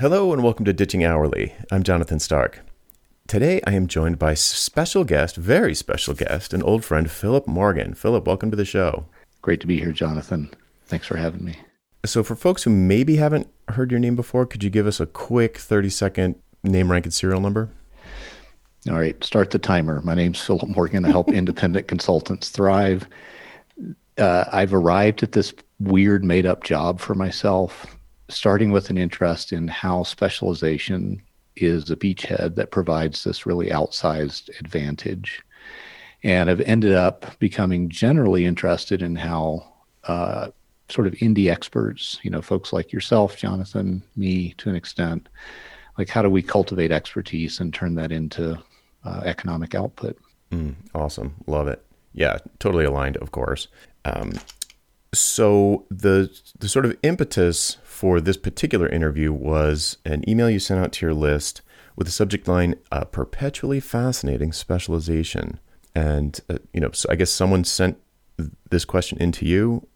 Hello and welcome to Ditching Hourly. I'm Jonathan Stark. Today I am joined by special guest, very special guest, an old friend, Philip Morgan. Philip, welcome to the show. Great to be here, Jonathan. Thanks for having me. So, for folks who maybe haven't heard your name before, could you give us a quick 30 second name, rank, and serial number? All right, start the timer. My name's Philip Morgan. I help independent consultants thrive. Uh, I've arrived at this weird made up job for myself starting with an interest in how specialization is a beachhead that provides this really outsized advantage. And I've ended up becoming generally interested in how uh, sort of indie experts, you know, folks like yourself, Jonathan, me to an extent, like how do we cultivate expertise and turn that into uh, economic output? Mm, awesome. Love it. Yeah, totally aligned, of course. Um, so the the sort of impetus for this particular interview was an email you sent out to your list with the subject line uh, "perpetually fascinating specialization," and uh, you know, so I guess someone sent this question into you.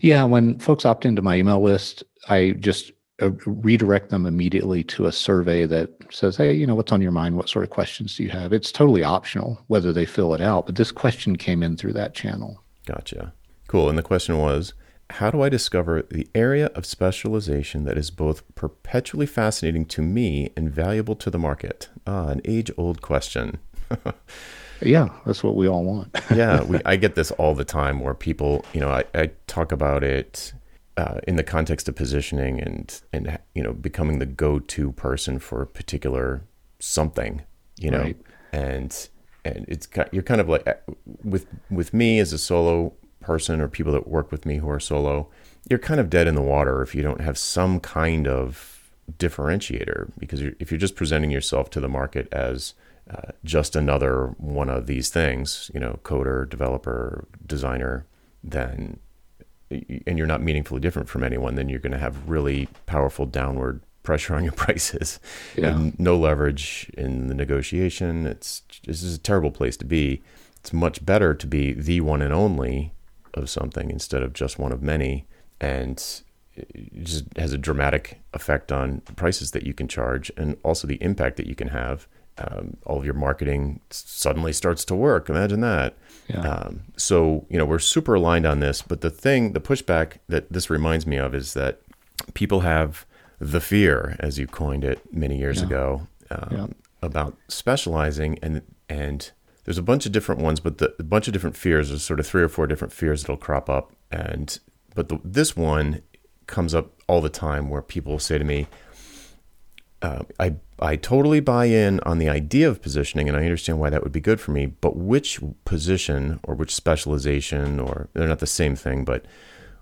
Yeah, when folks opt into my email list, I just uh, redirect them immediately to a survey that says, "Hey, you know, what's on your mind? What sort of questions do you have?" It's totally optional whether they fill it out, but this question came in through that channel. Gotcha. Cool. And the question was How do I discover the area of specialization that is both perpetually fascinating to me and valuable to the market? Ah, an age old question. yeah, that's what we all want. yeah, we, I get this all the time where people, you know, I, I talk about it uh, in the context of positioning and, and, you know, becoming the go to person for a particular something, you know, right. and, and it's you're kind of like with with me as a solo person or people that work with me who are solo, you're kind of dead in the water if you don't have some kind of differentiator. Because you're, if you're just presenting yourself to the market as uh, just another one of these things, you know, coder, developer, designer, then and you're not meaningfully different from anyone, then you're going to have really powerful downward pressure on your prices yeah. and no leverage in the negotiation. It's this is a terrible place to be. It's much better to be the one and only of something instead of just one of many. And it just has a dramatic effect on prices that you can charge and also the impact that you can have. Um, all of your marketing suddenly starts to work. Imagine that. Yeah. Um, so, you know, we're super aligned on this. But the thing, the pushback that this reminds me of is that people have the fear, as you coined it many years yeah. ago, um, yeah. about specializing and, and there's a bunch of different ones, but the a bunch of different fears. There's sort of three or four different fears that'll crop up, and but the, this one comes up all the time where people say to me, uh, "I I totally buy in on the idea of positioning, and I understand why that would be good for me. But which position or which specialization, or they're not the same thing, but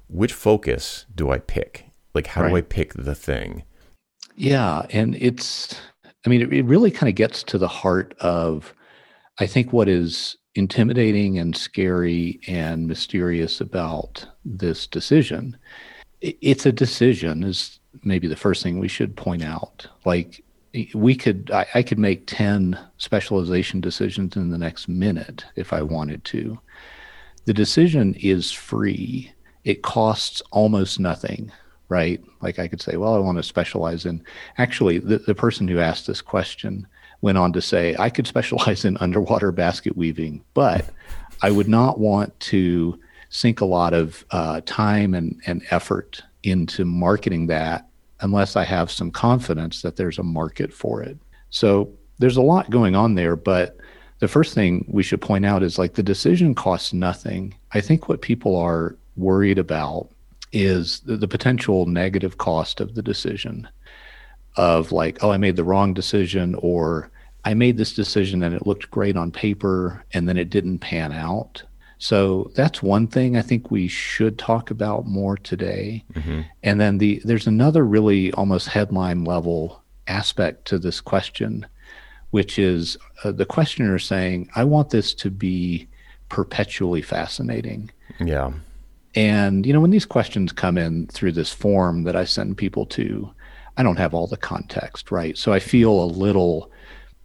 which focus do I pick? Like, how right. do I pick the thing?" Yeah, and it's. I mean, it, it really kind of gets to the heart of I think what is intimidating and scary and mysterious about this decision, it's a decision, is maybe the first thing we should point out. Like, we could, I, I could make 10 specialization decisions in the next minute if I wanted to. The decision is free, it costs almost nothing right? Like I could say, well, I want to specialize in. Actually, the, the person who asked this question went on to say, I could specialize in underwater basket weaving, but I would not want to sink a lot of uh, time and, and effort into marketing that unless I have some confidence that there's a market for it. So there's a lot going on there, but the first thing we should point out is like the decision costs nothing. I think what people are worried about is the, the potential negative cost of the decision of like, oh, I made the wrong decision, or I made this decision and it looked great on paper and then it didn't pan out. So that's one thing I think we should talk about more today. Mm-hmm. And then the there's another really almost headline level aspect to this question, which is uh, the questioner saying, "I want this to be perpetually fascinating." Yeah. And you know, when these questions come in through this form that I send people to, I don't have all the context, right? So I feel a little,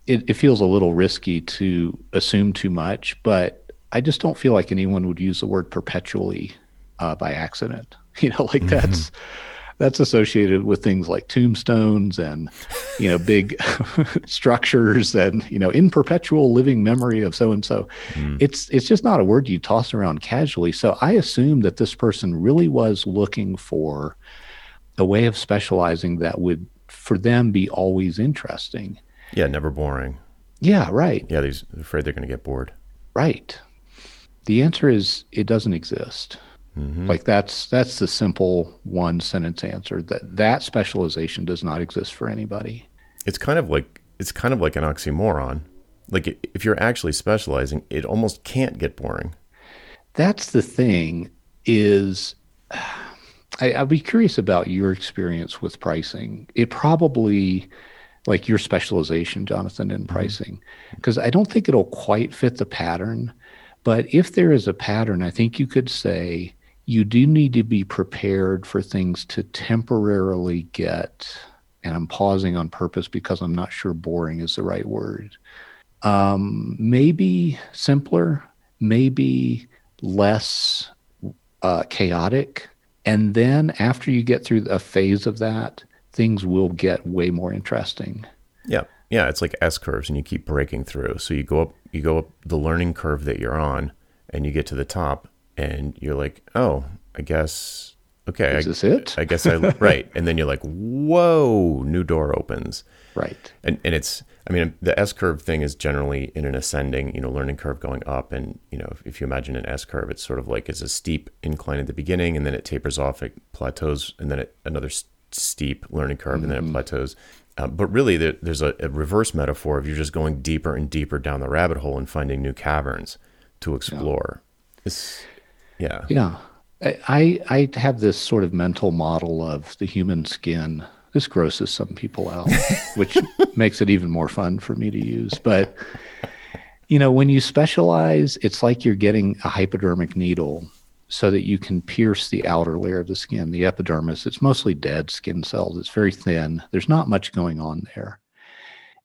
it, it feels a little risky to assume too much, but I just don't feel like anyone would use the word perpetually uh, by accident. You know, like mm-hmm. that's, that's associated with things like tombstones and you know big structures and you know in perpetual living memory of so and so it's it's just not a word you toss around casually so i assume that this person really was looking for a way of specializing that would for them be always interesting Yeah, never boring. yeah right Yeah, they're afraid they're going to get bored. right the answer is it doesn't exist Mm-hmm. like that's that's the simple one sentence answer that that specialization does not exist for anybody It's kind of like it's kind of like an oxymoron. Like if you're actually specializing, it almost can't get boring. that's the thing is I, i'd be curious about your experience with pricing it probably like your specialization jonathan in pricing because i don't think it'll quite fit the pattern but if there is a pattern i think you could say you do need to be prepared for things to temporarily get and i'm pausing on purpose because i'm not sure boring is the right word um, maybe simpler maybe less uh, chaotic. And then after you get through a phase of that, things will get way more interesting. Yeah. Yeah, it's like S curves and you keep breaking through. So you go up you go up the learning curve that you're on and you get to the top and you're like, "Oh, I guess okay, Is I, this it? I guess I right." And then you're like, "Whoa, new door opens." right. and and it's I mean the S curve thing is generally in an ascending you know learning curve going up and you know if, if you imagine an S curve it's sort of like it's a steep incline at the beginning and then it tapers off it plateaus and then it, another steep learning curve and then it plateaus uh, but really there, there's a, a reverse metaphor of you're just going deeper and deeper down the rabbit hole and finding new caverns to explore it's yeah Yeah. I, I I have this sort of mental model of the human skin. This grosses some people out, which makes it even more fun for me to use. But you know, when you specialize, it's like you're getting a hypodermic needle so that you can pierce the outer layer of the skin, the epidermis. It's mostly dead skin cells. It's very thin. There's not much going on there.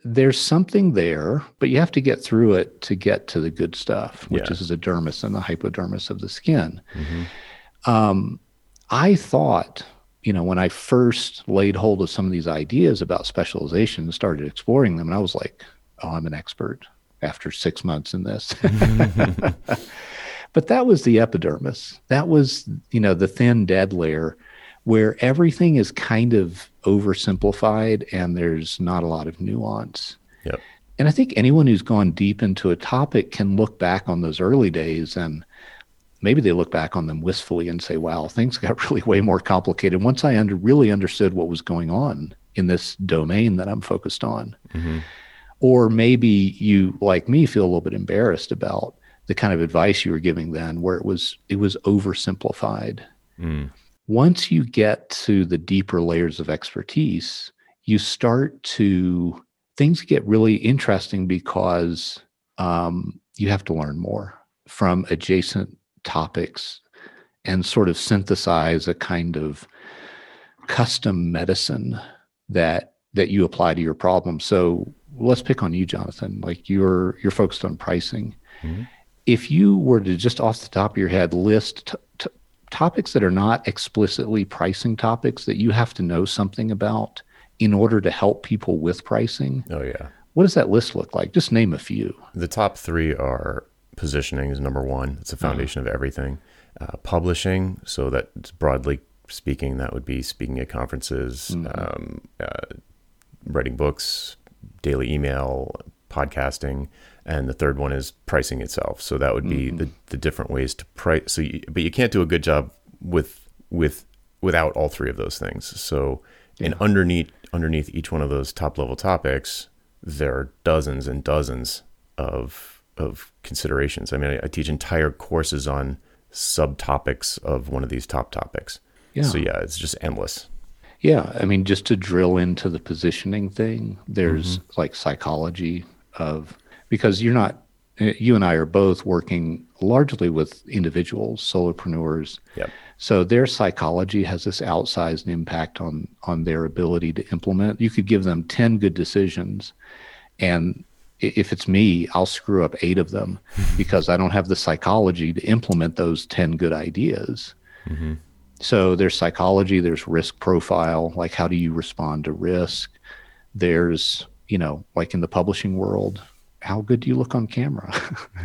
There's something there, but you have to get through it to get to the good stuff, which Yeah. is the dermis and the hypodermis of the skin. Um, I thought, you know, when I first laid hold of some of these ideas about specialization and started exploring them, and I was like, oh, I'm an expert after six months in this. but that was the epidermis. That was, you know, the thin dead layer where everything is kind of oversimplified and there's not a lot of nuance. yep And I think anyone who's gone deep into a topic can look back on those early days and maybe they look back on them wistfully and say, wow, things got really way more complicated once I under, really understood what was going on in this domain that I'm focused on. Mm-hmm. Or maybe you, like me, feel a little bit embarrassed about the kind of advice you were giving then, where it was it was oversimplified. Mm. Once you get to the deeper layers of expertise, you start to things get really interesting because um, you have to learn more from adjacent topics and sort of synthesize a kind of custom medicine that that you apply to your problem. So let's pick on you, Jonathan. Like you're you're focused on pricing. Mhm. If you were to just off the top of your head list t- t- topics that are not explicitly pricing topics that you have to know something about in order to help people with pricing, oh yeah what does that list look like? Just name a few. The top three are positioning is number one. It's the foundation of everything. Uh, publishing, so that broadly speaking, that would be speaking at conferences, um, uh, writing books, daily email, podcasting, and the third one is pricing itself. So that would be mm-hmm. the, the different ways to price. So, you, but you can't do a good job with with without all three of those things. So, and underneath underneath each one of those top level topics, there are dozens and dozens of of considerations. I mean, I, I teach entire courses on subtopics of one of these top topics. Yeah. So yeah, it's just endless. Yeah, I mean, just to drill into the positioning thing, there's mm-hmm. like psychology of because you're not, eh, you and I are both working largely with individuals, solopreneurs. Yep. So their psychology has this outsized impact on on their ability to implement. You could give them ten good decisions, and if it's me, I'll screw up eight of them because I don't have the psychology to implement those ten good ideas. so there's psychology, there's risk profile, like how do you respond to risk? There's, you know, like in the publishing world, how good do you look on camera?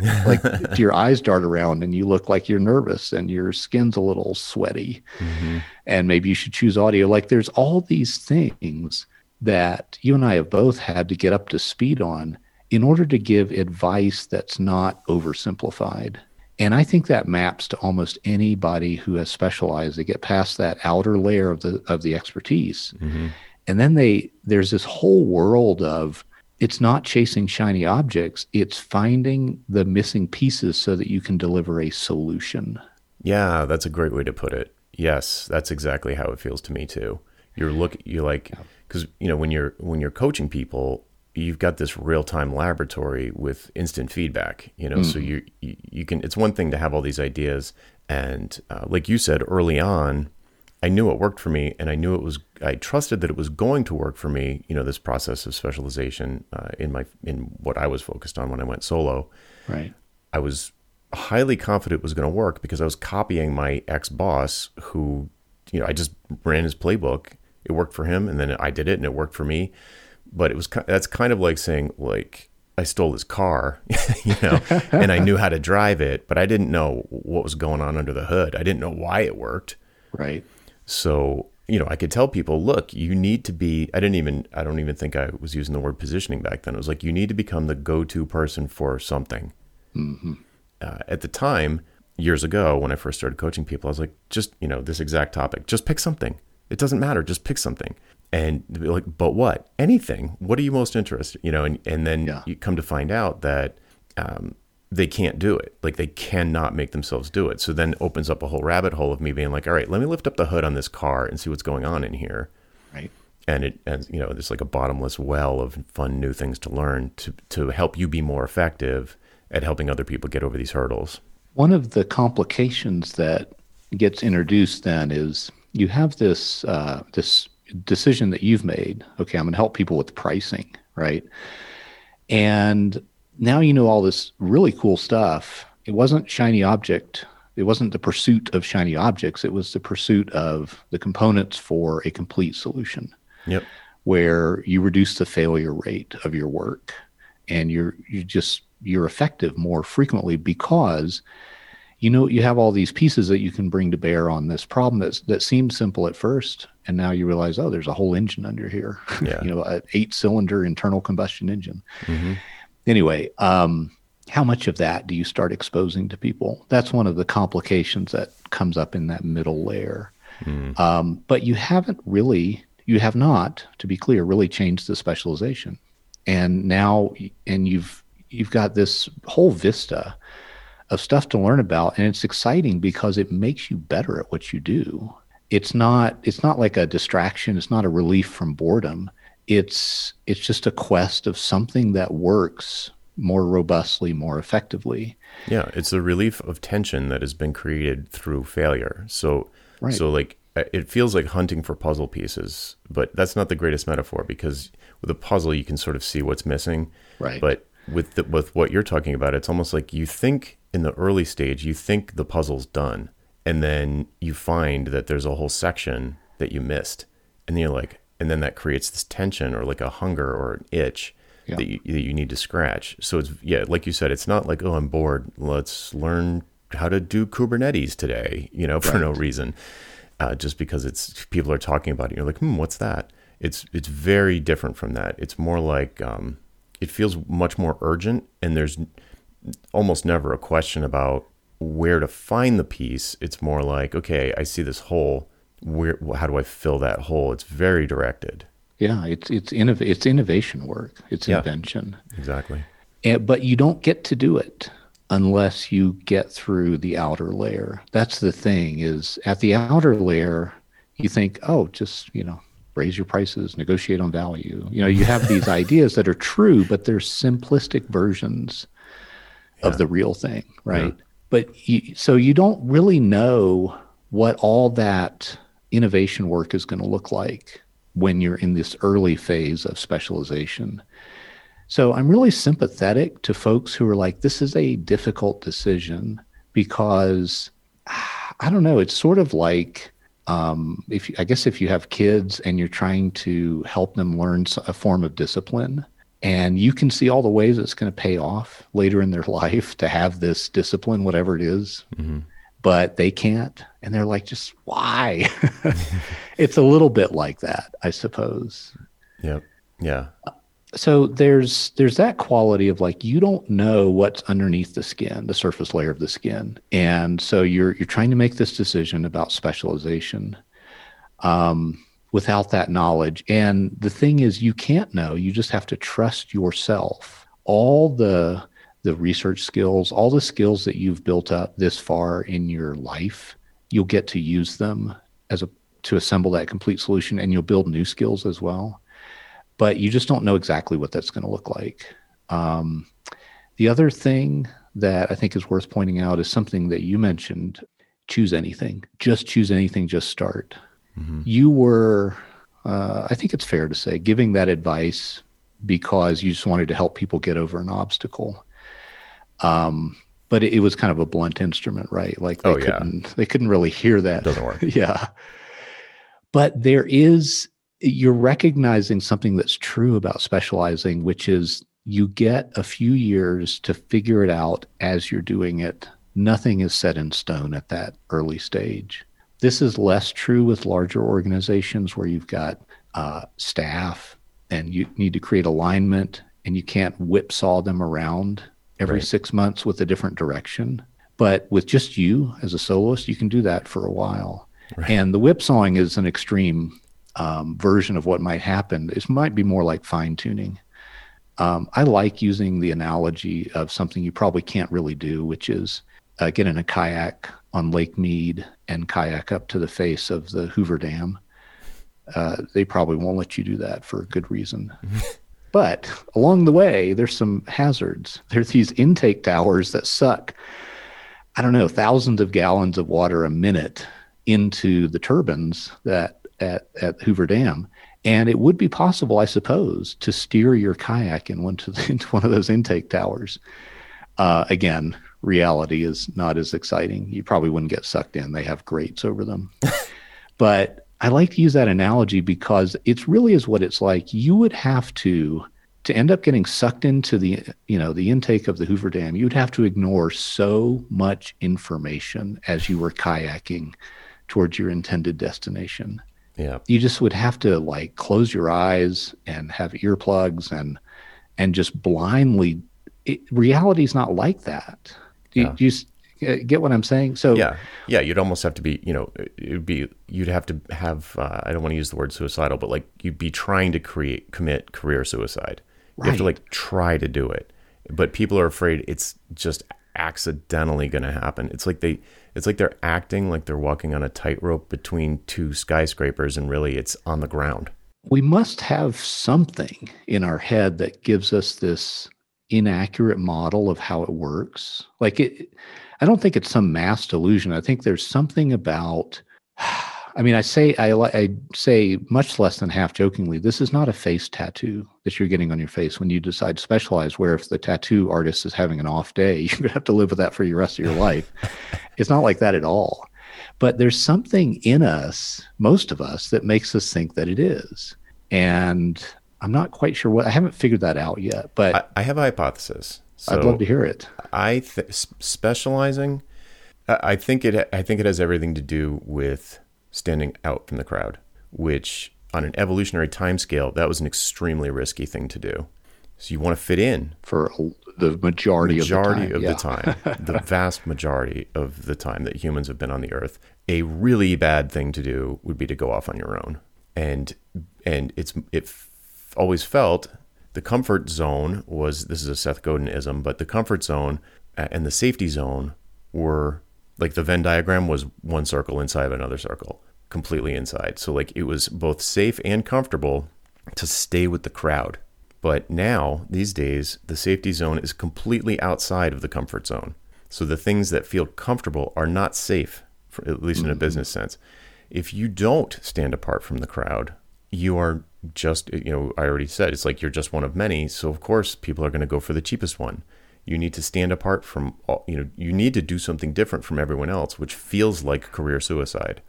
like do your eyes dart around and you look like you're nervous and your skin's a little sweaty mm-hmm. and maybe you should choose audio. Like there's all these things that you and I have both had to get up to speed on in order to give advice that's not oversimplified. And I think that maps to almost anybody who has specialized. They get past that outer layer of the of the expertise. Mm-hmm. And then they there's this whole world of it's not chasing shiny objects, it's finding the missing pieces so that you can deliver a solution. Yeah, that's a great way to put it. Yes, that's exactly how it feels to me too. You're look you're like cuz you know when you're when you're coaching people, you've got this real-time laboratory with instant feedback you know mm. so you, you can it's one thing to have all these ideas and uh, like you said early on i knew it worked for me and i knew it was i trusted that it was going to work for me you know this process of specialization uh, in my in what i was focused on when i went solo right i was highly confident it was going to work because i was copying my ex-boss who you know i just ran his playbook it worked for him and then i did it and it worked for me but it was that's kind of like saying like I stole his car, you know, and I knew how to drive it, but I didn't know what was going on under the hood. I didn't know why it worked. Right. So, you know, I could tell people, look, you need to be, I didn't even, I don't even think I was using the word positioning back then. It was like, you need to become the go to person for something. Mm-hmm. Uh, at the time, years ago, when I first started coaching people, I was like, just, you know, this exact topic, just pick something. It doesn't matter. Just pick something and like but what anything what are you most interested you know and, and then yeah. you come to find out that um, they can't do it like they cannot make themselves do it so then opens up a whole rabbit hole of me being like all right let me lift up the hood on this car and see what's going on in here right and it and you know there's like a bottomless well of fun new things to learn to to help you be more effective at helping other people get over these hurdles one of the complications that gets introduced then is you have this uh, this decision that you've made. Okay, I'm going to help people with pricing, right? And now you know all this really cool stuff. It wasn't shiny object. It wasn't the pursuit of shiny objects. It was the pursuit of the components for a complete solution. Yep. Where you reduce the failure rate of your work and you're you just you're effective more frequently because you know you have all these pieces that you can bring to bear on this problem that's that seems simple at first and now you realize oh there's a whole engine under here yeah. you know an eight cylinder internal combustion engine mm-hmm. Anyway um, how much of that do you start exposing to people? That's one of the complications that comes up in that middle layer. Mm. um, but you haven't really you have not to be clear really changed the specialization. And now and you've you've got this whole vista of stuff to learn about and it's exciting because it makes you better at what you do. It's not it's not like a distraction. It's not a relief from boredom it's it's just a quest of something that works more robustly more effectively. Yeah it's a relief of tension that has been created through failure. So right. so like uh, it feels like hunting for puzzle pieces but that's not the greatest metaphor because with a puzzle you can sort of see what's missing. Right. But with the, with what you're talking about it's almost like you think in the early stage, you think the puzzle's done, and then you find that there's a whole section that you missed, and then you're like, and then that creates this tension or like a hunger or an itch yeah. that, you, that you need to scratch. So it's yeah, like you said, it's not like oh I'm bored, let's learn how to do Kubernetes today, you know, for right. no reason, uh, just because it's people are talking about it. You're like, hmm, what's that? It's it's very different from that. It's more like um, it feels much more urgent, and there's almost never a question about where to find the piece. It's more like, okay, I see this hole. Where? How do I fill that hole? It's very directed. Yeah, it's it's innov- it's innovation work. It's yeah, invention. Exactly. And, but you don't get to do it unless you get through the outer layer. That's the thing. Is at the outer layer, you think, oh, just you know, raise your prices, negotiate on value. You know, you have these ideas that are true, but they're simplistic versions yeah. of the real thing, right? Yeah. But you, so you don't really know what all that innovation work is going to look like when you're in this early phase of specialization. So I'm really sympathetic to folks who are like, this is a difficult decision because I don't know, it's sort of like um, if you, I guess if you have kids and you're trying to help them learn a form of discipline, and you can see all the ways it's going to pay off later in their life to have this discipline, whatever it is, mm-hmm. But they can't, and they're like, just why? it's a little bit like that, I suppose. Yep. Yeah so there's there's that quality of like you don't know what's underneath the skin the surface layer of the skin and so you're you're trying to make this decision about specialization um, without that knowledge and the thing is you can't know you just have to trust yourself all the the research skills all the skills that you've built up this far in your life you'll get to use them as a to assemble that complete solution and you'll build new skills as well but you just don't know exactly what that's going to look like. Um, the other thing that I think is worth pointing out is something that you mentioned choose anything, just choose anything, just start. Mm-hmm. You were, uh, I think it's fair to say, giving that advice because you just wanted to help people get over an obstacle. Um, but it, it, was kind of a blunt instrument, right? Like they oh, couldn't yeah. they couldn't really hear that. Doesn't work. yeah. But there is you're recognizing something that's true about specializing, which is you get a few years to figure it out as you're doing it. Nothing is set in stone at that early stage. This is less true with larger organizations where you've got uh, staff and you need to create alignment and you can't whipsaw them around every right. six months with a different direction. But with just you as a soloist, you can do that for a while. Right. And the whipsawing is an extreme um, version of what might happen. It might be more like fine tuning. Um, I like using the analogy of something you probably can't really do, which is uh, get in a kayak on Lake Mead and kayak up to the face of the Hoover Dam. Uh, they probably won't let you do that for a good reason. but along the way, there's some hazards. There's these intake towers that suck, I don't know, thousands of gallons of water a minute into the turbines that at, at Hoover Dam. And it would be possible, I suppose, to steer your kayak in one, the, into one of those intake towers. Uh, again, reality is not as exciting. You probably wouldn't get sucked in. They have grates over them. but I like to use that analogy because it's really is what it's like. You would have to to end up getting sucked into the you know the intake of the Hoover Dam. You'd have to ignore so much information as you were kayaking towards your intended destination. Yeah. You just would have to like close your eyes and have earplugs and and just blindly it, reality's not like that. You, yeah. you get what I'm saying? So yeah, yeah, you'd almost have to be, you know, it'd be you'd have to have. Uh, I don't want to use the word suicidal, but like you'd be trying to create commit career suicide. Right. You have to like try to do it, but people are afraid it's just accidentally going to happen. It's like they it's like they're acting like they're walking on a tightrope between two skyscrapers and really it's on the ground. We must have something in our head that gives us this inaccurate model of how it works. Like it I don't think it's some mass delusion. I think there's something about I mean, I say I, I say much less than half jokingly. This is not a face tattoo that you're getting on your face when you decide to specialize. Where if the tattoo artist is having an off day, you're gonna have to live with that for the rest of your life. it's not like that at all. But there's something in us, most of us, that makes us think that it is. And I'm not quite sure what I haven't figured that out yet. But I, I have a hypothesis. So I'd love to hear it. I th- specializing. I think it. I think it has everything to do with standing out from the crowd, which on an evolutionary timescale, that was an extremely risky thing to do. So you want to fit in for the majority, majority of the time, of yeah. the, time the vast majority of the time that humans have been on the earth. A really bad thing to do would be to go off on your own, and and it's it always felt the comfort zone was this is a Seth Godinism, but the comfort zone and the safety zone were like the Venn diagram was one circle inside of another circle completely inside. So like it was both safe and comfortable to stay with the crowd. But now, these days, the safety zone is completely outside of the comfort zone. So the things that feel comfortable are not safe, for, at least in a mm-hmm. business sense. If you don't stand apart from the crowd, you are just, you know, I already said, it's like you're just one of many. So of course, people are going to go for the cheapest one. You need to stand apart from, all, you know, you need to do something different from everyone else, which feels like career suicide.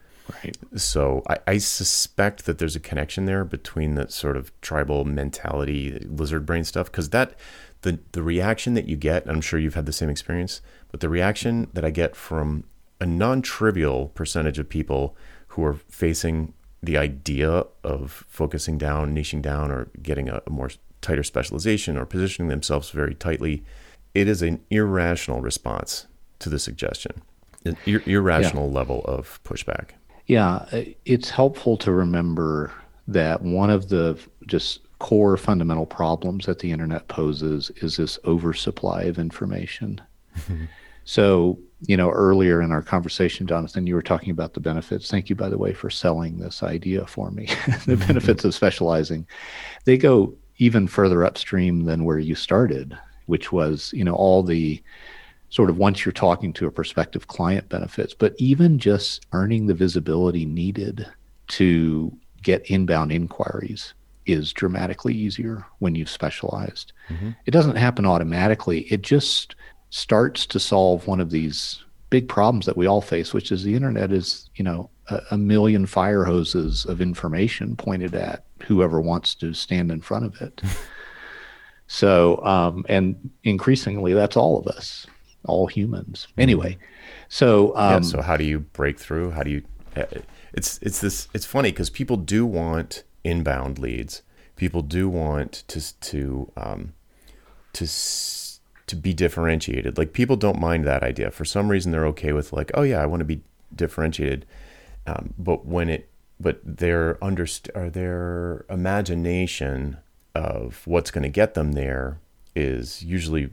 Right. So I, I suspect that there's a connection there between that sort of tribal mentality, lizard brain stuff, because that the the reaction that you get, I'm sure you've had the same experience, but the reaction that I get from a non-trivial percentage of people who are facing the idea of focusing down, niching down, or getting a, a more tighter specialization or positioning themselves very tightly, it is an irrational response to the suggestion, an ir- irrational yeah. level of pushback. Yeah, uh, it's helpful to remember that one of the just core fundamental problems that the internet poses is this oversupply of information. so, you know, earlier in our conversation, Jonathan, you were talking about the benefits. Thank you, by the way, for selling this idea for me. the benefits of specializing. They go even further upstream than where you started, which was, you know, all the sort of once you're talking to a prospective client benefits, but even just earning the visibility needed to get inbound inquiries is dramatically easier when you've specialized. Mm-hmm. It doesn't happen automatically. It just starts to solve one of these big problems that we all face, which is the internet is, you know, a, a million fire hoses of information pointed at whoever wants to stand in front of it. so, um, and increasingly, that's all of us all humans. Anyway, so um, yeah, so how do you break through? How do you? Uh, it's it's this. It's funny because people do want inbound leads. People do want to to um, to to be differentiated. Like people don't mind that idea. For some reason, they're okay with like, oh yeah, I want to be differentiated. Um, but when it but their underst or their imagination of what's going to get them there is usually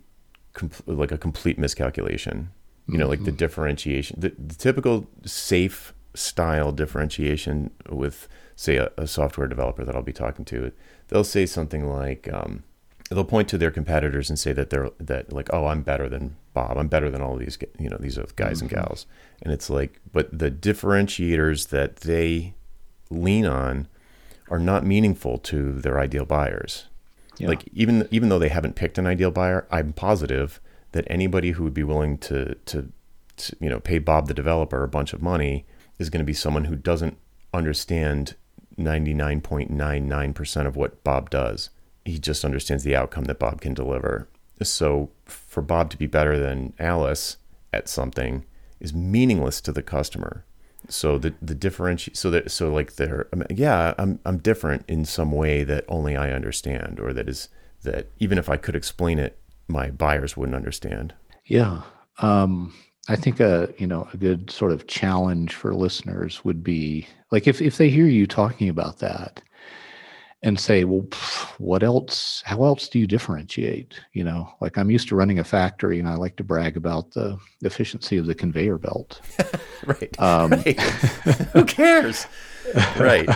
like a complete miscalculation. You know, mm-hmm. like the mm-hmm. differentiation, the, the, typical safe style differentiation with, say, a, a, software developer that I'll be talking to. They'll say something like, um, they'll point to their competitors and say that they're that like, oh, I'm better than Bob. I'm better than all these, you know, these guys mm-hmm. and gals. And it's like, but the differentiators that they lean on are not meaningful to their ideal buyers. Yeah. Like even even though they haven't picked an ideal buyer, I'm positive that anybody who would be willing to, to, to you know pay Bob the developer a bunch of money is going to be someone who doesn't understand 99.99% of what Bob does. He just understands the outcome that Bob can deliver. So for Bob to be better than Alice at something is meaningless to the customer so the the differentiate so that so like they're yeah I'm I'm different in some way that only I understand or that is that even if I could explain it my buyers wouldn't understand. Yeah. Um I think a you know a good sort of challenge for listeners would be like if if they hear you talking about that and say, well, what else? How else do you differentiate? You know, like I'm used to running a factory, and I like to brag about the efficiency of the conveyor belt. right. Um, right. Who cares? right.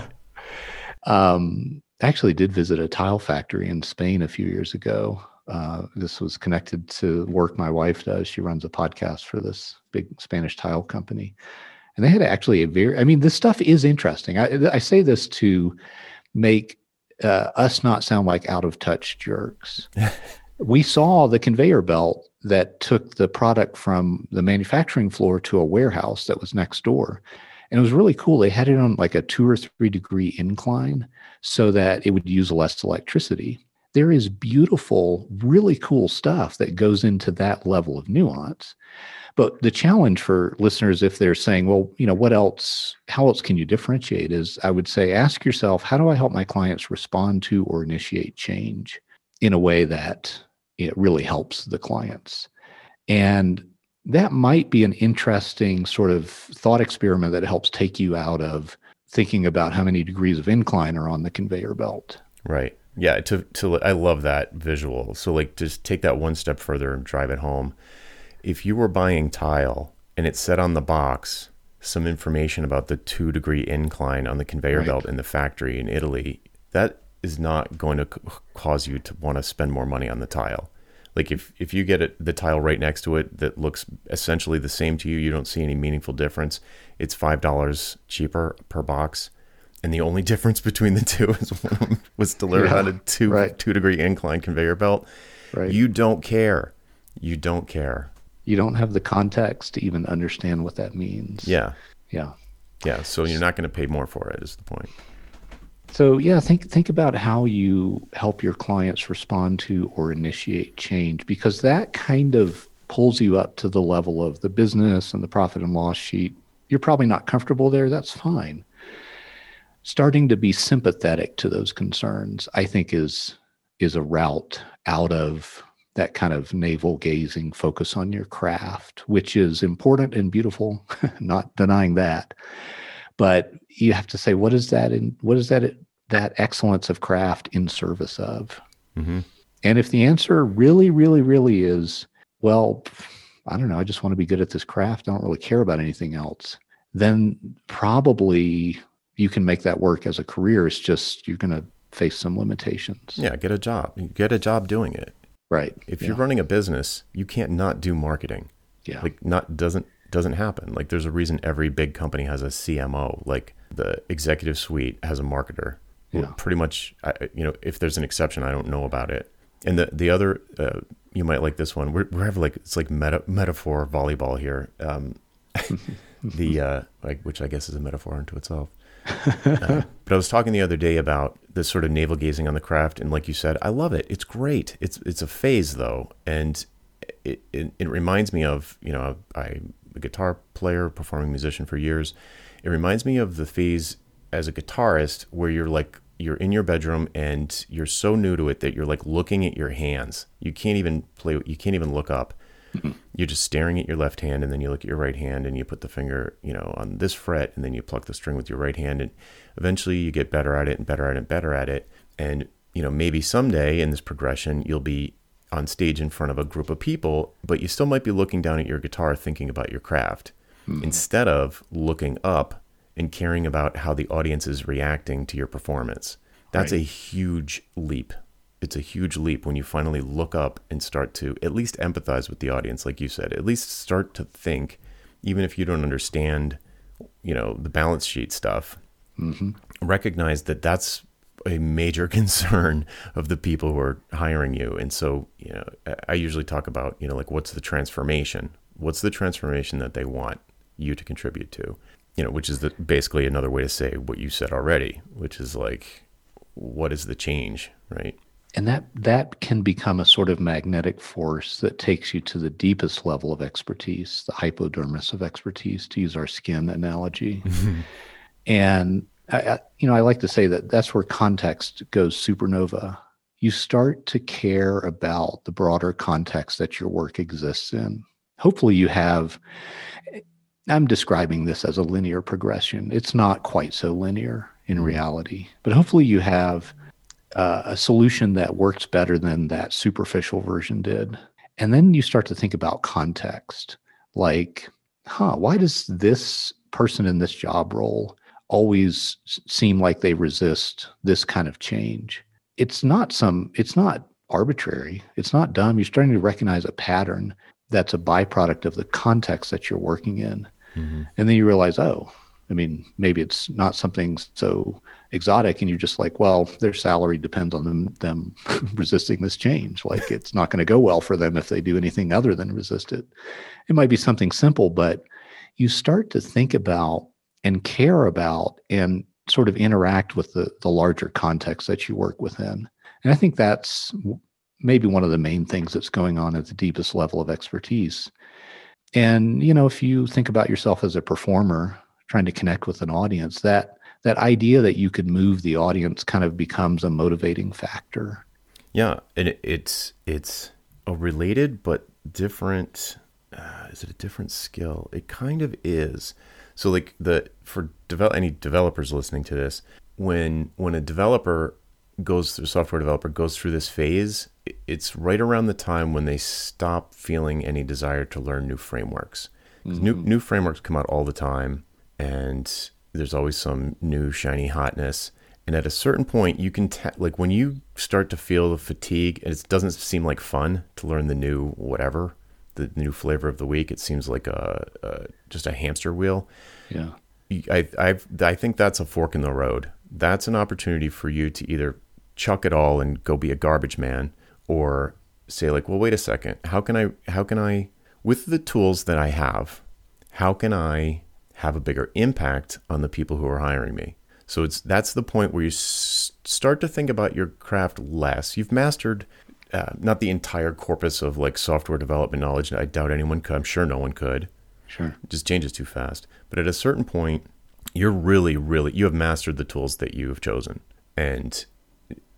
Um, actually, did visit a tile factory in Spain a few years ago. Uh, this was connected to work my wife does. She runs a podcast for this big Spanish tile company, and they had actually a very. I mean, this stuff is interesting. I, I say this to make uh, us not sound like out of touch jerks. we saw the conveyor belt that took the product from the manufacturing floor to a warehouse that was next door. And it was really cool. They had it on like a two or three degree incline so that it would use less electricity. There is beautiful, really cool stuff that goes into that level of nuance. But the challenge for listeners, if they're saying, well, you know, what else, how else can you differentiate is I would say, ask yourself, how do I help my clients respond to or initiate change in a way that it really helps the clients? And that might be an interesting sort of thought experiment that helps take you out of thinking about how many degrees of incline are on the conveyor belt. Right. Yeah. To, to, I love that visual. So, like, just take that one step further and drive it home if you were buying tile and it said on the box some information about the two degree incline on the conveyor right. belt in the factory in Italy, that is not going to cause you to want to spend more money on the tile. Like if, if you get it, the tile right next to it that looks essentially the same to you, you don't see any meaningful difference. It's five dollars cheaper per box, and the only difference between the two is one was delivered yeah, on a two right. two degree incline conveyor belt. Right. You don't care. You don't care you don't have the context to even understand what that means. Yeah. Yeah. Yeah, so you're not going to pay more for it. Is the point? So yeah, think think about how you help your clients respond to or initiate change because that kind of pulls you up to the level of the business and the profit and loss sheet. You're probably not comfortable there. That's fine. Starting to be sympathetic to those concerns, I think, is is a route out of that kind of navel gazing focus on your craft, which is important and beautiful, not denying that. But you have to say, what is that in what is that that excellence of craft in service of? Mm-hmm. And if the answer really, really, really is, well, I don't know, I just want to be good at this craft, I don't really care about anything else, then probably you can make that work as a career. It's just you're going to face some limitations. Yeah, get a job. Get a job doing it. Right. If yeah. you're running a business, you can't not do marketing. Yeah. Like not doesn't doesn't happen. Like there's a reason every big company has a CMO. Like the executive suite has a marketer. Yeah. Pretty much, you know, if there's an exception, I don't know about it. And the the other, uh, you might like this one. We're we're like it's like meta, metaphor volleyball here. Um, the uh, like which I guess is a metaphor unto itself. Uh, but I was talking the other day about this sort of navel gazing on the craft, and like you said, I love it. It's great. It's it's a phase though, and it it, it reminds me of you know I, I'm a guitar player, performing musician for years. It reminds me of the phase as a guitarist where you're like you're in your bedroom and you're so new to it that you're like looking at your hands. You can't even play. You can't even look up. Mm-hmm. You're just staring at your left hand, and then you look at your right hand, and you put the finger, you know, on this fret, and then you pluck the string with your right hand, and eventually you get better at it and better at it and better at it. And you know, maybe someday in this progression, you'll be on stage in front of a group of people, but you still might be looking down at your guitar, thinking about your craft, mm-hmm. instead of looking up and caring about how the audience is reacting to your performance. That's right. a huge leap. It's a huge leap when you finally look up and start to at least empathize with the audience, like you said. At least start to think, even if you don't understand, you know, the balance sheet stuff. Mm-hmm. Recognize that that's a major concern of the people who are hiring you. And so, you know, I usually talk about, you know, like what's the transformation? What's the transformation that they want you to contribute to? you know, which is the, basically another way to say what you said already, which is like, what is the change, right? And that that can become a sort of magnetic force that takes you to the deepest level of expertise, the hypodermis of expertise, to use our skin analogy. and I, I, you know, I like to say that that's where context goes supernova. You start to care about the broader context that your work exists in. Hopefully, you have I'm describing this as a linear progression. It's not quite so linear in mm-hmm. reality, but hopefully you have uh, a solution that works better than that superficial version did. And then you start to think about context like, huh, why does this person in this job role always seem like they resist this kind of change? It's not some, it's not arbitrary. It's not dumb. You're starting to recognize a pattern that's a byproduct of the context that you're working in. Mm-hmm. And then you realize, oh, I mean, maybe it's not something so exotic, and you're just like, well, their salary depends on them them resisting this change. Like it's not going to go well for them if they do anything other than resist it. It might be something simple, but you start to think about and care about and sort of interact with the the larger context that you work within. And I think that's maybe one of the main things that's going on at the deepest level of expertise and you know, if you think about yourself as a performer trying to connect with an audience, that that idea that you could move the audience kind of becomes a motivating factor. Yeah, and it, it's it's a related but different. Uh, is it a different skill? It kind of is. So, like the for develop any developers listening to this, when when a developer goes through software developer goes through this phase, it's right around the time when they stop feeling any desire to learn new frameworks. Mm-hmm. New new frameworks come out all the time, and there's always some new shiny hotness. And at a certain point, you can te- like when you start to feel the fatigue, and it doesn't seem like fun to learn the new whatever, the new flavor of the week. It seems like a, a just a hamster wheel. Yeah, I I I think that's a fork in the road. That's an opportunity for you to either chuck it all and go be a garbage man or say like well wait a second how can i how can i with the tools that i have how can i have a bigger impact on the people who are hiring me. So it's that's the point where you s- start to think about your craft less. You've mastered uh, not the entire corpus of like software development knowledge. I doubt anyone could. I'm sure no one could. Sure. It just changes too fast. But at a certain point, you're really, really you have mastered the tools that you have chosen, and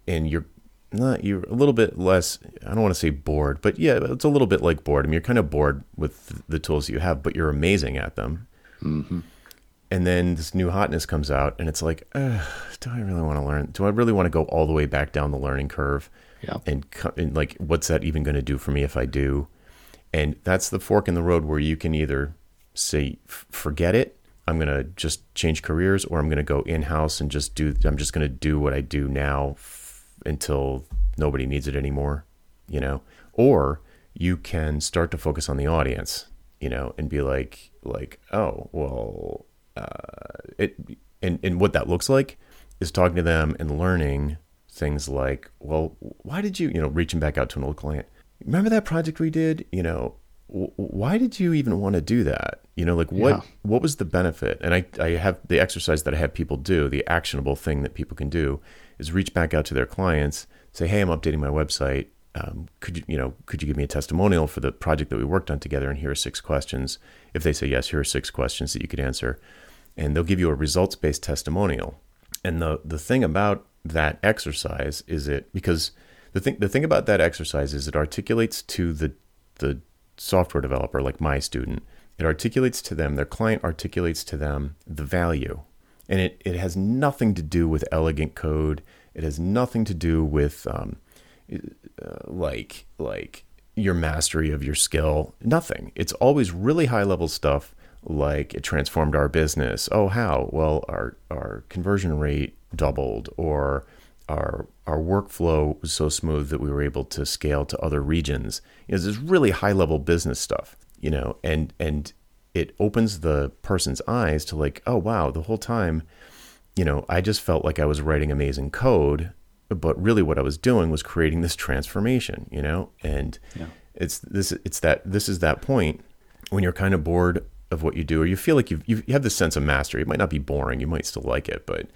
and you're not you're a little bit less. I don't want to say bored, but yeah, it's a little bit like bored. I mean, you're kind of bored with the tools you have, but you're amazing at them. Mm-hmm. And then this new hotness comes out, and it's like, do I really want to learn? Do I really want to go all the way back down the learning curve? Yeah. And, and like, what's that even going to do for me if I do? And that's the fork in the road where you can either say, forget it, I'm going to just change careers, or I'm going to go in house and just do, I'm just going to do what I do now f- until nobody needs it anymore, you know? Or you can start to focus on the audience, you know, and be like, like, oh, well, uh, it and, and what that looks like is talking to them and learning things like, well, why did you, you know, reaching back out to an old client, remember that project we did, you know, w- why did you even want to do that? You know, like what, Yeah. what was the benefit? And I, I have the exercise that I have people do, the actionable thing that people can do is reach back out to their clients, say, Hey, I'm updating my website. Um, could you, you know, could you give me a testimonial for the project that we worked on together? And here are six questions. If they say yes, here are six questions that you could answer, and they'll give you a results-based testimonial. And the the thing about that exercise is it because the thing the thing about that exercise is it articulates to the the software developer, like my student, it articulates to them, their client articulates to them the value. And it, it has nothing to do with elegant code. It has nothing to do with um, Uh, like like your mastery of your skill. Nothing. It's always really high level stuff like it transformed our business. Oh, how? Well, our our conversion rate doubled or our our workflow was so smooth that we were able to scale to other regions. You know, this really high level business stuff, you know, and and it opens the person's eyes to like, oh wow, the whole time, you know, I just felt like I was writing amazing code, but really what I was doing was creating this transformation, you know, and Yeah. it's this it's that this is that point when you're kind of bored of what you do or you feel like you've, you've, you have this sense of mastery. It might not be boring, you might still like it, but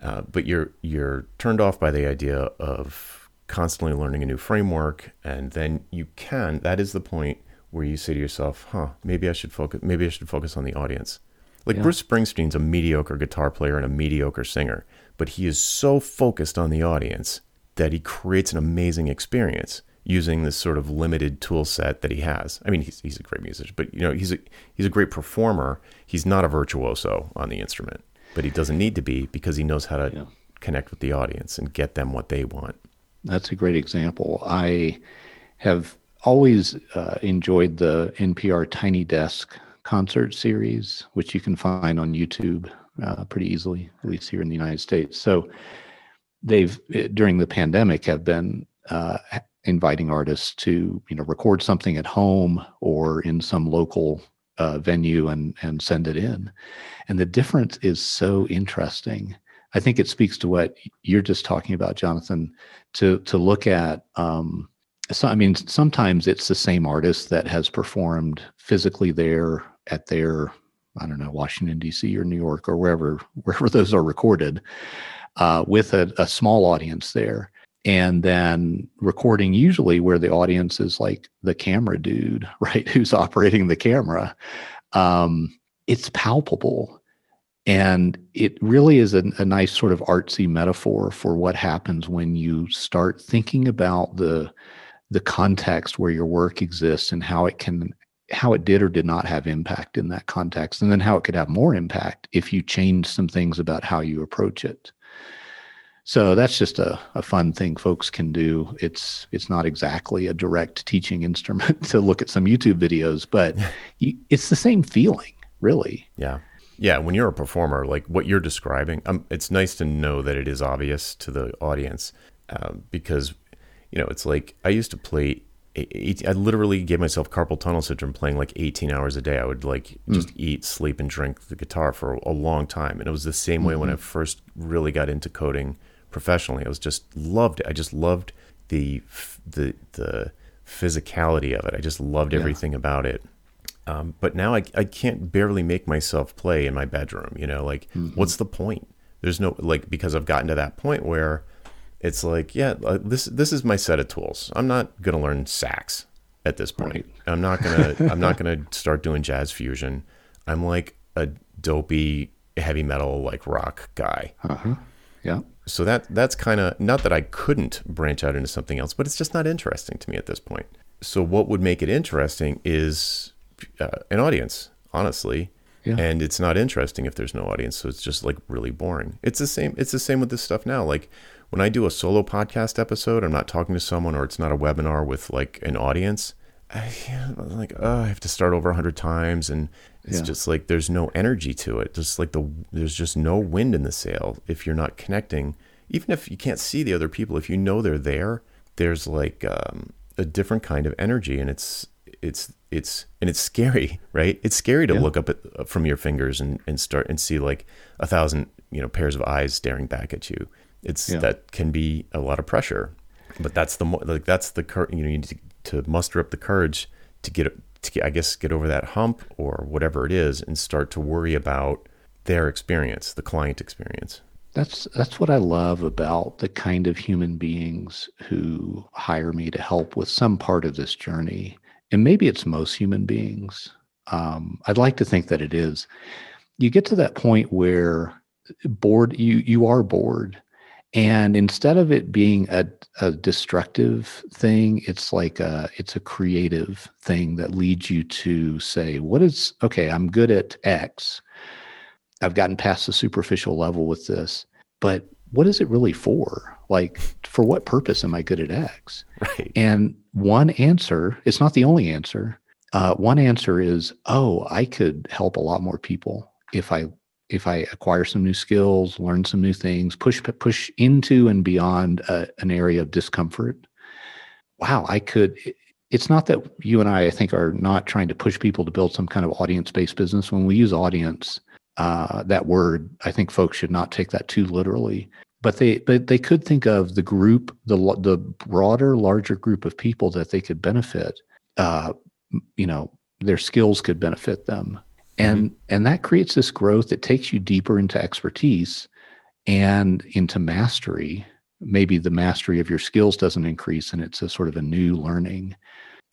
uh, but you're you're turned off by the idea of constantly learning a new framework, and then you can. That is the point where you say to yourself, "Huh, maybe I should focus. Maybe I should focus on the audience." Like Yeah. Bruce Springsteen's a mediocre guitar player and a mediocre singer, but he is so focused on the audience that he creates an amazing experience using this sort of limited tool set that he has. I mean, he's, he's a great musician, but you know, he's a he's a great performer. He's not a virtuoso on the instrument, but he doesn't need to be because he knows how to Yeah. connect with the audience and get them what they want. That's a great example. I have always uh, enjoyed the NPR Tiny Desk concert series, which you can find on YouTube uh, pretty easily, at least here in the United States. So they've eh, during the pandemic have been uh, inviting artists to you know record something at home or in some local uh, venue and and send it in, and the difference is so interesting. I think it speaks to what you're just talking about, Jonathan. To to look at, um, so I mean, sometimes it's the same artist that has performed physically there at their, I don't know, Washington D.C. or New York or wherever wherever those are recorded, uh, with a, a small audience there, and then recording usually where the audience is like the camera dude, right, who's operating the camera. Um, it's palpable and it really is a, a nice sort of artsy metaphor for what happens when you start thinking about the the context where your work exists and how it can how it did or did not have impact in that context and then how it could have more impact if you change some things about how you approach it so that's just a, a fun thing folks can do it's it's not exactly a direct teaching instrument to look at some youtube videos but you, it's the same feeling really Yeah. Yeah. When you're a performer, like what you're describing, um, it's nice to know that it is obvious to the audience um, because, you know, it's like I used to play. I literally gave myself carpal tunnel syndrome playing like 18 hours a day. I would like just eat, sleep, and drink the guitar for a long time. And it was the same way when I first really got into coding professionally. I was just loved it. I just loved the the the physicality of it. I just loved Yeah. everything about it Um, but now I, I can't barely make myself play in my bedroom. You know, like mm-hmm. what's the point? There's no like because I've gotten to that point where it's like, yeah, uh, this this is my set of tools. I'm not gonna learn sax at this point. Right. I'm not gonna I'm not gonna start doing jazz fusion. I'm like a dopey heavy metal like rock guy. Uh-huh. Yeah. So that that's kind of not that I couldn't branch out into something else, but it's just not interesting to me at this point. So what would make it interesting is uh, an audience, honestly. Yeah. And it's not interesting if there's no audience, so it's just like really boring. It's the same. It's the same with this stuff now. Like when I do a solo podcast episode, I'm not talking to someone, or it's not a webinar with like an audience. I, am like, oh, I have to start over a hundred times, and it's yeah. just like there's no energy to it. Just like the there's just no wind in the sail if you're not connecting. Even if you can't see the other people, if you know they're there, there's like um, a different kind of energy, and it's it's it's and it's scary, right? It's scary to yeah. look up at, from your fingers and, and start and see like a thousand you know pairs of eyes staring back at you. It's yeah. that can be a lot of pressure, but that's the like that's the you know you need to, to muster up the courage to get to get, I guess get over that hump or whatever it is and start to worry about their experience, the client experience. That's that's what I love about the kind of human beings who hire me to help with some part of this journey and maybe it's most human beings. Um, I'd like to think that it is. You get to that point where bored, you you are bored, and instead of it being a, a destructive thing, it's like a it's a creative thing that leads you to say, "What is okay? I'm good at X. I've gotten past the superficial level with this, but what is it really for? Like, for what purpose am I good at X? Right. And one answer, it's not the only answer. Uh, one answer is, oh, I could help a lot more people if I if I acquire some new skills, learn some new things, push push into and beyond a, an area of discomfort. Wow, I could. It's not that you and I, I think, are not trying to push people to build some kind of audience based business. When we use audience, uh, that word, I think folks should not take that too literally. But they but they could think of the group, the the broader, larger group of people that they could benefit. Uh, you know, their skills could benefit them, and mm-hmm. and that creates this growth that takes you deeper into expertise and into mastery. Maybe the mastery of your skills doesn't increase, and it's a sort of a new learning.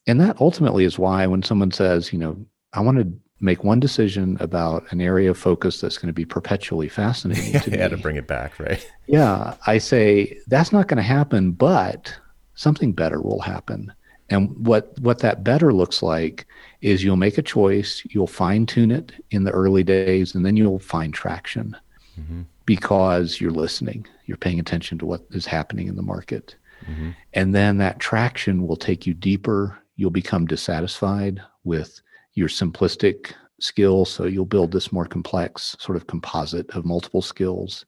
And that ultimately is why when someone says, you know, I want to make one decision about an area of focus that's going to be perpetually fascinating to me. yeah, me. to bring it back, right? Yeah, I say that's not going to happen, but something better will happen. And what what that better looks like is you'll make a choice, you'll fine tune it in the early days, and then you'll find traction mm-hmm. because you're listening, you're paying attention to what is happening in the market, mm-hmm. and then that traction will take you deeper. You'll become dissatisfied with your simplistic skill. So you'll build this more complex sort of composite of multiple skills.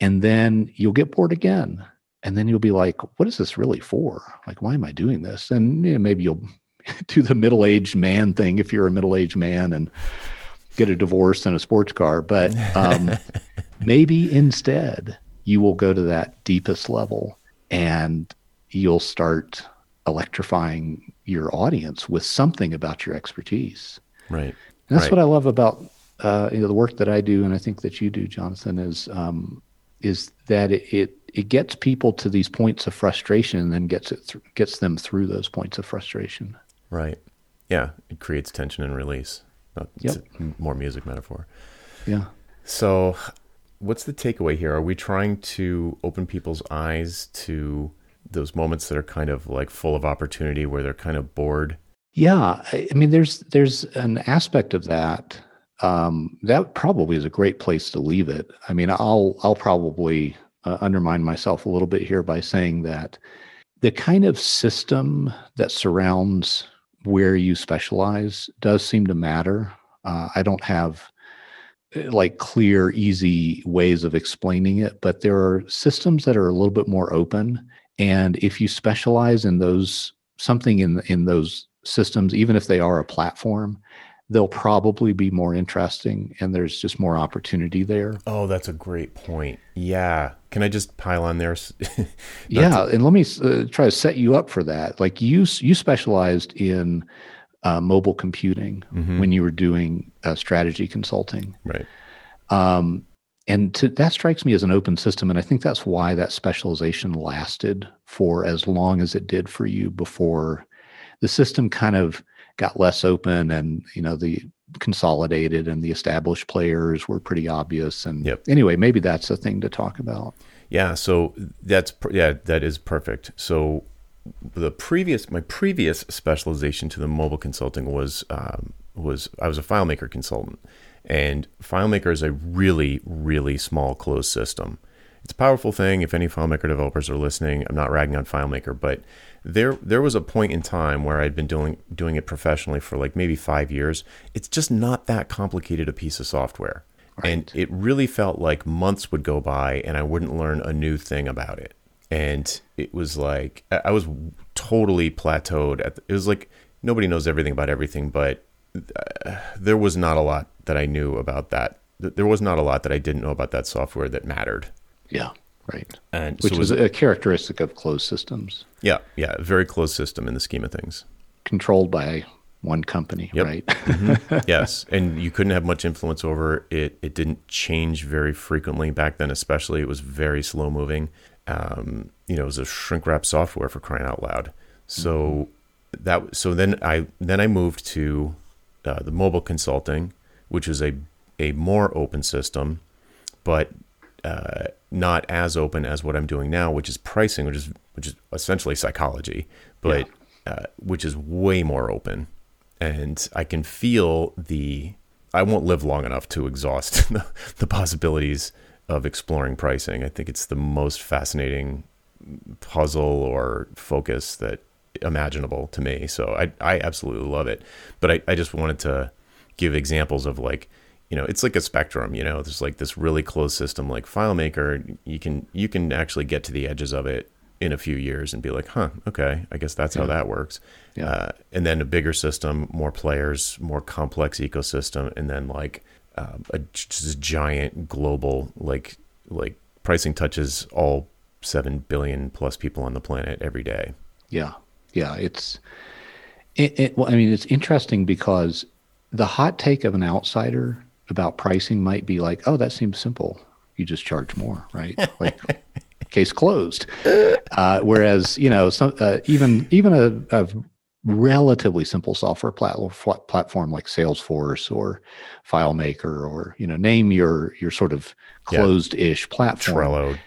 And then you'll get bored again. And then you'll be like, what is this really for? Like, why am I doing this? And you know, maybe you'll do the middle aged man thing if you're a middle aged man and get a divorce and a sports car. But um, maybe instead you will go to that deepest level and you'll start electrifying your audience with something about your expertise. Right. And that's right. what I love about uh, you know, the work that I do, and I think that you do, Jonathan, is um, is that it, it, it gets people to these points of frustration, and then gets it th- gets them through those points of frustration. Right. Yeah, it creates tension and release. Not, yep. more music metaphor. Yeah. So, what's the takeaway here? Are we trying to open people's eyes to those moments that are kind of like full of opportunity where they're kind of bored yeah i mean there's there's an aspect of that um, that probably is a great place to leave it i mean i'll i'll probably uh, undermine myself a little bit here by saying that the kind of system that surrounds where you specialize does seem to matter. Uh, i don't have uh, like clear easy ways of explaining it but there are systems that are a little bit more open and if you specialize in those something in in those systems, even if they are a platform, they'll probably be more interesting and there's just more opportunity there. Oh, that's a great point. Yeah. Can I just pile on there? yeah, to... and let me uh, try to set you up for that. Like you you specialized in uh, mobile computing Mhm. when you were doing uh, strategy consulting. Right. Um, and to, that strikes me as an open system. And I think that's why that specialization lasted for as long as it did for you before the system kind of got less open and, you know, the consolidated and the established players were pretty obvious. And Yep. anyway, maybe that's a thing to talk about. Yeah, so that's yeah, that is perfect. So the previous my previous specialization to the mobile consulting was um, was I was a FileMaker consultant, and FileMaker is a really really small closed system. It's a powerful thing. If any FileMaker developers are listening, I'm not ragging on FileMaker, but there there was a point in time where I'd been doing doing it professionally for like maybe five years. It's just not that complicated a piece of software. And it really felt like months would go by and I wouldn't learn a new thing about it. And it was like I I was totally plateaued. At the, it was like nobody knows everything about everything, but uh, there was not a lot that I knew about that. There was not a lot that I didn't know about that software that mattered. Yeah. Right. And Which so was, a characteristic of closed systems yeah, yeah, very closed system in the scheme of things. controlled by one company, Yep. right? yes, and you couldn't have much influence over it. It didn't change very frequently back then, especially. It was very slow moving. Um, you know, it was a shrink wrap software for crying out loud. So that so then I then I moved to uh, the mobile consulting, which is a a more open system, but uh, not as open as what I'm doing now, which is pricing, which is which is essentially psychology, but uh, which is way more open, and I can feel the. I won't live long enough to exhaust the, the possibilities of exploring pricing. I think it's the most fascinating puzzle or focus that imaginable to me. So I I absolutely love it. But I, I just wanted to give examples of like you know it's like a spectrum you know there's like this really closed system like FileMaker you can you can actually get to the edges of it in a few years and be like huh okay I guess that's how that works Yeah. uh, and then a bigger system more players more complex ecosystem and then like um, a just giant global like like pricing touches all 7 billion plus people on the planet every day Yeah, yeah. It's it, it. Well, I mean, it's interesting because the hot take of an outsider about pricing might be like, "Oh, that seems simple. You just charge more, right?" Like, case closed. Uh, whereas, you know, some uh, even even a, a relatively simple software platform platform like Salesforce or FileMaker or you know, name your your sort of closed-ish platform. Trello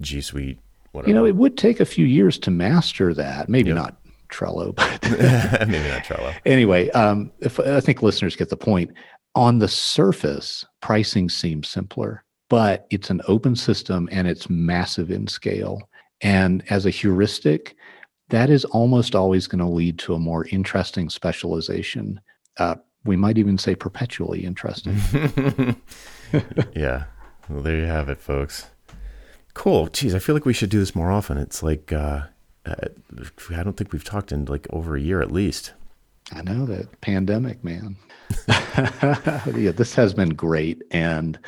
G Suite whatever You know, it would take a few years to master that. Maybe Yeah. not Trello, but maybe not Trello anyway, um, if, I think listeners get the point. On the surface, pricing seems simpler, but it's an open system and it's massive in scale. And as a heuristic, that is almost always going to lead to a more interesting specialization. Uh, we might even say perpetually interesting. yeah. Well, there you have it, folks. Cool. Geez, I feel like we should do this more often. It's like uh, uh, I don't think we've talked in like over a year at least. I know that pandemic, man. yeah, this has been great, and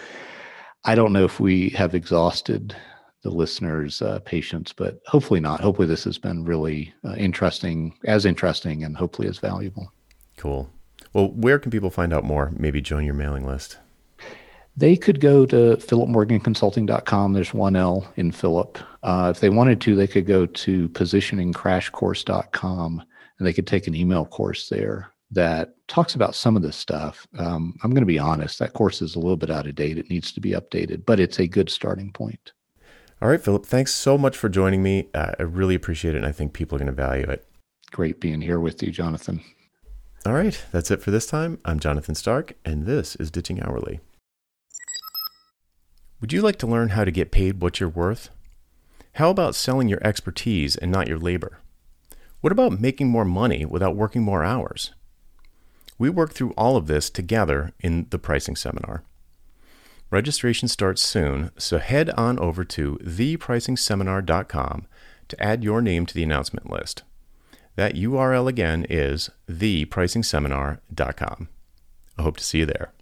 I don't know if we have exhausted the listeners' uh, patience, but hopefully not. Hopefully, this has been really uh, interesting, as interesting, and hopefully as valuable. Cool. Well, where can people find out more? Maybe join your mailing list. They could go to philipmorganconsulting.com. There's one L in Philip. Uh, if they wanted to, they could go to positioningcrashcourse.com and they could take an email course there that talks about some of this stuff. Um, I'm going to be honest, that course is a little bit out of date. It needs to be updated, but it's a good starting point. All right, Philip. Thanks so much for joining me. Uh, I really appreciate it, and I think people are going to value it. Great being here with you, Jonathan. All right, that's it for this time. I'm Jonathan Stark, and this is Ditching Hourly. Would you like to learn how to get paid what you're worth? How about selling your expertise and not your labor? What about making more money without working more hours? We work through all of this together in the pricing seminar. Registration starts soon, so head on over to thepricingseminar.com to add your name to the announcement list. That URL again is thepricingseminar.com. I hope to see you there.